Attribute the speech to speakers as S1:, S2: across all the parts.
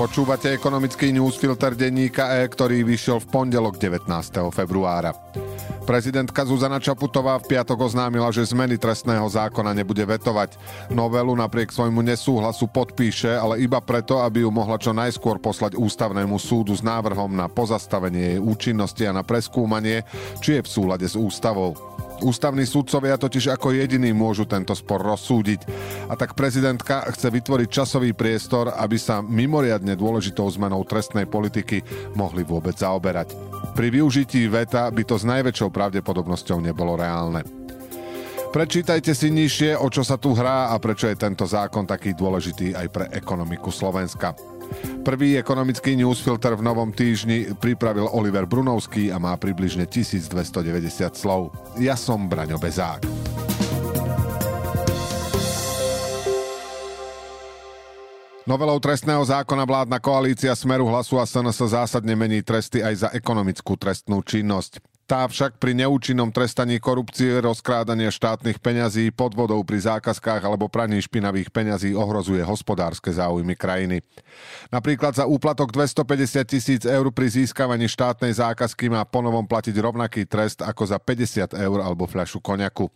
S1: Počúvate ekonomický newsfilter denníka E, ktorý vyšiel v pondelok 19. februára. Prezidentka Zuzana Čaputová v piatok oznámila, že zmeny trestného zákona nebude vetovať. Novelu napriek svojmu nesúhlasu podpíše, ale iba preto, aby ju mohla čo najskôr poslať ústavnému súdu s návrhom na pozastavenie jej účinnosti a na preskúmanie, či je v súlade s ústavou. Ústavní súdcovia totiž ako jediní môžu tento spor rozsúdiť. A tak prezidentka chce vytvoriť časový priestor, aby sa mimoriadne dôležitou zmenou trestnej politiky mohli vôbec zaoberať. Pri využití veta by to s najväčšou pravdepodobnosťou nebolo reálne. Prečítajte si nižšie, o čo sa tu hrá a prečo je tento zákon taký dôležitý aj pre ekonomiku Slovenska. Prvý ekonomický newsfilter v novom týždni pripravil Oliver Brunovský a má približne 1290 slov. Ja som Braňo Bezák. Novelou trestného zákona vládna koalícia Smeru hlasu a SNS zásadne mení tresty aj za ekonomickú trestnú činnosť. Tá však pri neúčinnom trestaní korupcie, rozkrádania štátnych peňazí, podvodov pri zákazkách alebo praní špinavých peňazí ohrozuje hospodárske záujmy krajiny. Napríklad za úplatok 250 tisíc eur pri získavaní štátnej zákazky má ponovom platiť rovnaký trest ako za 50 eur alebo fľašu koniaku.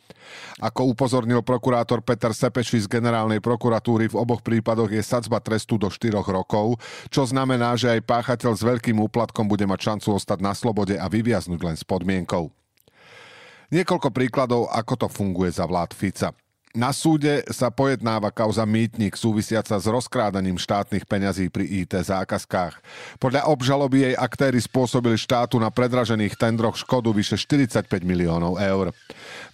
S1: Ako upozornil prokurátor Peter Sepeši z generálnej prokuratúry, v oboch prípadoch je sadzba trestu do 4 rokov, čo znamená, že aj páchateľ s veľkým úplatkom bude mať šancu ostať na slobode a vyviaznuť len spod podmienkou. Niekoľko príkladov, ako to funguje za vlád Fica. Na súde sa pojednáva kauza mýtnik súvisiaca s rozkrádaním štátnych peňazí pri IT zákazkách. Podľa obžaloby jej aktéry spôsobili štátu na predražených tendroch škodu vyše 45 miliónov eur.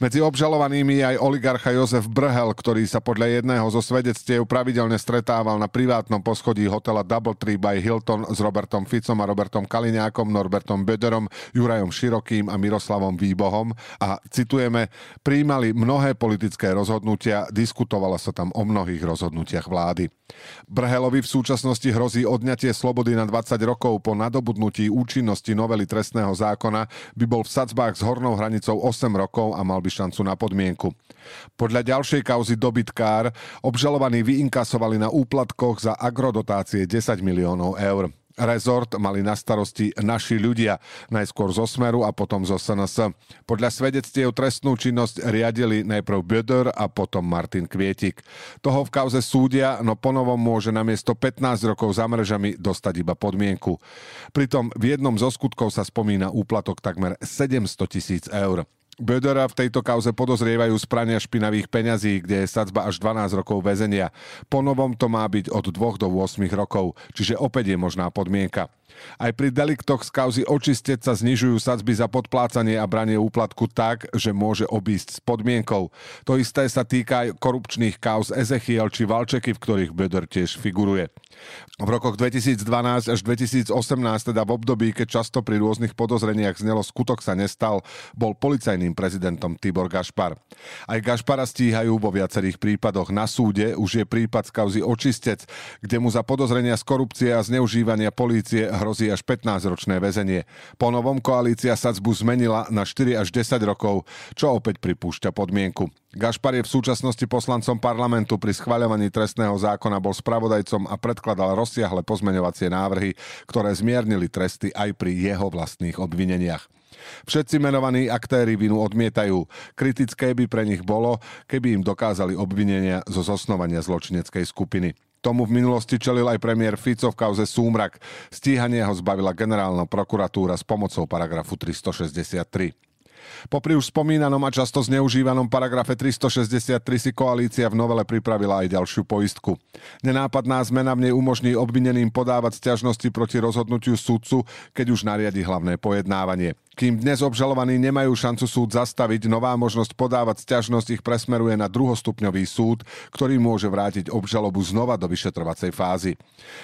S1: Medzi obžalovanými je aj oligarcha Jozef Brhel, ktorý sa podľa jedného zo svedectiev pravidelne stretával na privátnom poschodí hotela Doubletree by Hilton s Robertom Ficom a Robertom Kaliňákom, Norbertom Bederom, Jurajom Širokým a Miroslavom Výbohom a citujeme, príjmali mnohé politické rozhodnutia rozhodnutia, diskutovalo sa tam o mnohých rozhodnutiach vlády. Brhelovi v súčasnosti hrozí odňatie slobody na 20 rokov po nadobudnutí účinnosti novely trestného zákona by bol v sadzbách s hornou hranicou 8 rokov a mal by šancu na podmienku. Podľa ďalšej kauzy dobytkár obžalovaní vyinkasovali na úplatkoch za agrodotácie 10 miliónov eur rezort mali na starosti naši ľudia, najskôr zo Smeru a potom zo SNS. Podľa svedectiev trestnú činnosť riadili najprv Böder a potom Martin Kvietik. Toho v kauze súdia, no ponovom môže namiesto 15 rokov za mrežami dostať iba podmienku. Pritom v jednom zo skutkov sa spomína úplatok takmer 700 tisíc eur. Bödera v tejto kauze podozrievajú z prania špinavých peňazí, kde je sadzba až 12 rokov väzenia. Po novom to má byť od 2 do 8 rokov, čiže opäť je možná podmienka. Aj pri deliktoch z kauzy očistec sa znižujú sadzby za podplácanie a branie úplatku tak, že môže obísť s podmienkou. To isté sa týka aj korupčných kauz Ezechiel či Valčeky, v ktorých Böder tiež figuruje. V rokoch 2012 až 2018, teda v období, keď často pri rôznych podozreniach znelo skutok sa nestal, bol policajným prezidentom Tibor Gašpar. Aj Gašpara stíhajú vo viacerých prípadoch. Na súde už je prípad z kauzy Očistec, kde mu za podozrenia z korupcie a zneužívania polície hrozí až 15-ročné väzenie. Po novom koalícia sadzbu zmenila na 4 až 10 rokov, čo opäť pripúšťa podmienku. Gašpar je v súčasnosti poslancom parlamentu pri schvaľovaní trestného zákona, bol spravodajcom a predkladal rozsiahle pozmeňovacie návrhy, ktoré zmiernili tresty aj pri jeho vlastných obvineniach. Všetci menovaní aktéry vinu odmietajú. Kritické by pre nich bolo, keby im dokázali obvinenia zo zosnovania zločineckej skupiny. Tomu v minulosti čelil aj premiér Fico v kauze Súmrak. Stíhanie ho zbavila generálna prokuratúra s pomocou paragrafu 363. Popri už spomínanom a často zneužívanom paragrafe 363 si koalícia v novele pripravila aj ďalšiu poistku. Nenápadná zmena v nej umožní obvineným podávať sťažnosti proti rozhodnutiu sudcu, keď už nariadi hlavné pojednávanie. Kým dnes obžalovaní nemajú šancu súd zastaviť, nová možnosť podávať sťažnosť ich presmeruje na druhostupňový súd, ktorý môže vrátiť obžalobu znova do vyšetrovacej fázy.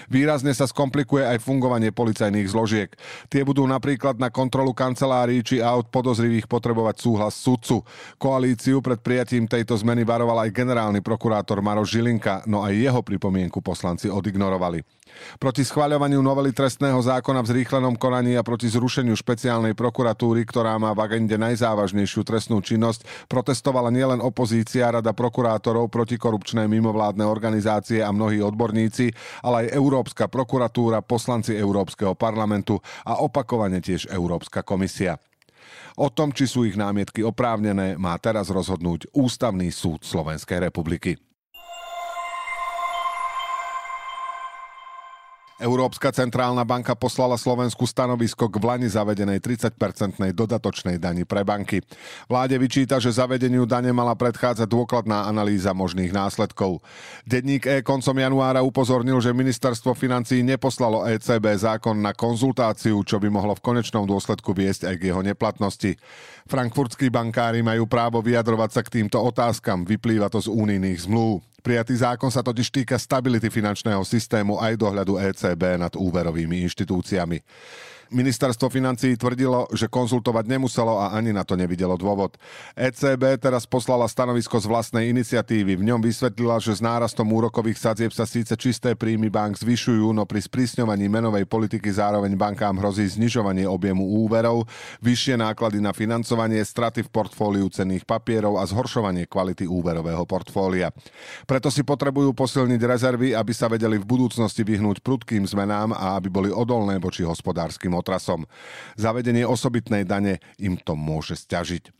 S1: Výrazne sa skomplikuje aj fungovanie policajných zložiek. Tie budú napríklad na kontrolu kancelárií či aut podozrivých potrebovať súhlas sudcu. Koalíciu pred prijatím tejto zmeny varoval aj generálny prokurátor Maroš Žilinka, no aj jeho pripomienku poslanci odignorovali. Proti schváľovaniu novely trestného zákona v zrýchlenom konaní a proti zrušeniu špeciálnej prokuratúry prokuratúry, ktorá má v agende najzávažnejšiu trestnú činnosť, protestovala nielen opozícia, Rada prokurátorov, protikorupčné mimovládne organizácie a mnohí odborníci, ale aj Európska prokuratúra, poslanci Európskeho parlamentu a opakovane tiež Európska komisia. O tom, či sú ich námietky oprávnené, má teraz rozhodnúť Ústavný súd Slovenskej republiky. Európska centrálna banka poslala Slovensku stanovisko k vlani zavedenej 30-percentnej dodatočnej dani pre banky. Vláde vyčíta, že zavedeniu dane mala predchádzať dôkladná analýza možných následkov. Denník E koncom januára upozornil, že ministerstvo financí neposlalo ECB zákon na konzultáciu, čo by mohlo v konečnom dôsledku viesť aj k jeho neplatnosti. Frankfurtskí bankári majú právo vyjadrovať sa k týmto otázkam, vyplýva to z únijných zmluv. Prijatý zákon sa totiž týka stability finančného systému aj dohľadu ECB nad úverovými inštitúciami. Ministerstvo financí tvrdilo, že konzultovať nemuselo a ani na to nevidelo dôvod. ECB teraz poslala stanovisko z vlastnej iniciatívy. V ňom vysvetlila, že s nárastom úrokových sadzieb sa síce čisté príjmy bank zvyšujú, no pri sprísňovaní menovej politiky zároveň bankám hrozí znižovanie objemu úverov, vyššie náklady na financovanie, straty v portfóliu cenných papierov a zhoršovanie kvality úverového portfólia. Preto si potrebujú posilniť rezervy, aby sa vedeli v budúcnosti vyhnúť prudkým zmenám a aby boli odolné voči hospodárskym otrasom. Zavedenie osobitnej dane im to môže stiažiť.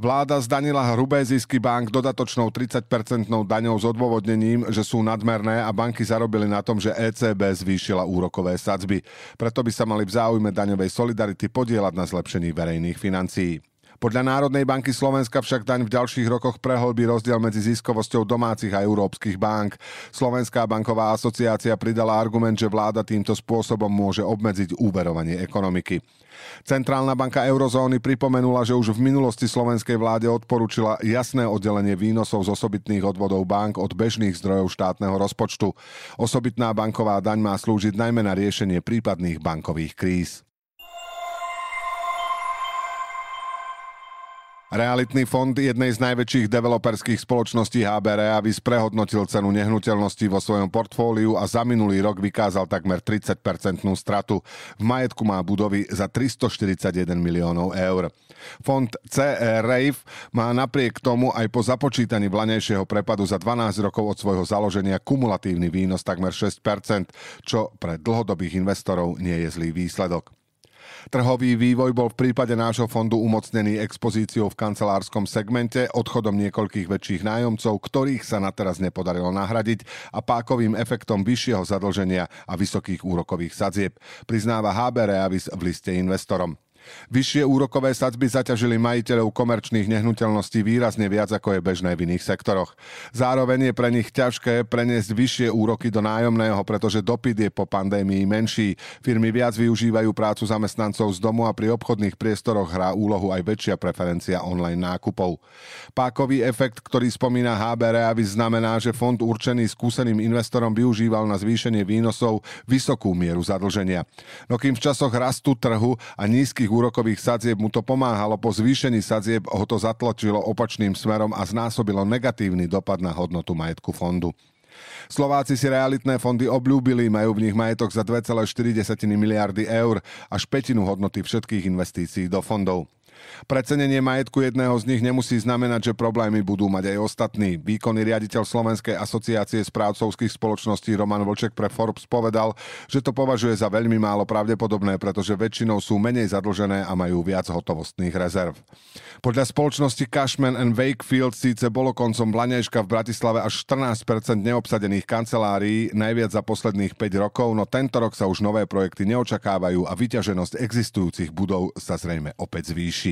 S1: Vláda zdanila hrubé zisky bank dodatočnou 30-percentnou daňou s odôvodnením, že sú nadmerné a banky zarobili na tom, že ECB zvýšila úrokové sadzby. Preto by sa mali v záujme daňovej solidarity podielať na zlepšení verejných financií. Podľa Národnej banky Slovenska však daň v ďalších rokoch prehlbí rozdiel medzi ziskovosťou domácich a európskych bank. Slovenská banková asociácia pridala argument, že vláda týmto spôsobom môže obmedziť úverovanie ekonomiky. Centrálna banka eurozóny pripomenula, že už v minulosti slovenskej vláde odporúčila jasné oddelenie výnosov z osobitných odvodov bank od bežných zdrojov štátneho rozpočtu. Osobitná banková daň má slúžiť najmä na riešenie prípadných bankových kríz. Realitný fond jednej z najväčších developerských spoločností HB Reavis prehodnotil cenu nehnuteľností vo svojom portfóliu a za minulý rok vykázal takmer 30-percentnú stratu. V majetku má budovy za 341 miliónov eur. Fond CE RAVE má napriek tomu aj po započítaní vlanejšieho prepadu za 12 rokov od svojho založenia kumulatívny výnos takmer 6%, čo pre dlhodobých investorov nie je zlý výsledok. Trhový vývoj bol v prípade nášho fondu umocnený expozíciou v kancelárskom segmente, odchodom niekoľkých väčších nájomcov, ktorých sa na teraz nepodarilo nahradiť a pákovým efektom vyššieho zadlženia a vysokých úrokových sadzieb, priznáva HB Reavis v liste investorom. Vyššie úrokové sadzby zaťažili majiteľov komerčných nehnuteľností výrazne viac ako je bežné v iných sektoroch. Zároveň je pre nich ťažké preniesť vyššie úroky do nájomného, pretože dopyt je po pandémii menší. Firmy viac využívajú prácu zamestnancov z domu a pri obchodných priestoroch hrá úlohu aj väčšia preferencia online nákupov. Pákový efekt, ktorý spomína HB Reavis, znamená, že fond určený skúseným investorom využíval na zvýšenie výnosov vysokú mieru zadlženia. No kým v časoch rastu trhu a nízkych úrokových sadzieb mu to pomáhalo, po zvýšení sadzieb ho to zatlačilo opačným smerom a znásobilo negatívny dopad na hodnotu majetku fondu. Slováci si realitné fondy obľúbili, majú v nich majetok za 2,4 miliardy eur, až petinu hodnoty všetkých investícií do fondov. Precenenie majetku jedného z nich nemusí znamenať, že problémy budú mať aj ostatní. Výkonný riaditeľ Slovenskej asociácie správcovských spoločností Roman Vlček pre Forbes povedal, že to považuje za veľmi málo pravdepodobné, pretože väčšinou sú menej zadlžené a majú viac hotovostných rezerv. Podľa spoločnosti Cashman and Wakefield síce bolo koncom Blanejška v Bratislave až 14% neobsadených kancelárií, najviac za posledných 5 rokov, no tento rok sa už nové projekty neočakávajú a vyťaženosť existujúcich budov sa zrejme opäť zvýši.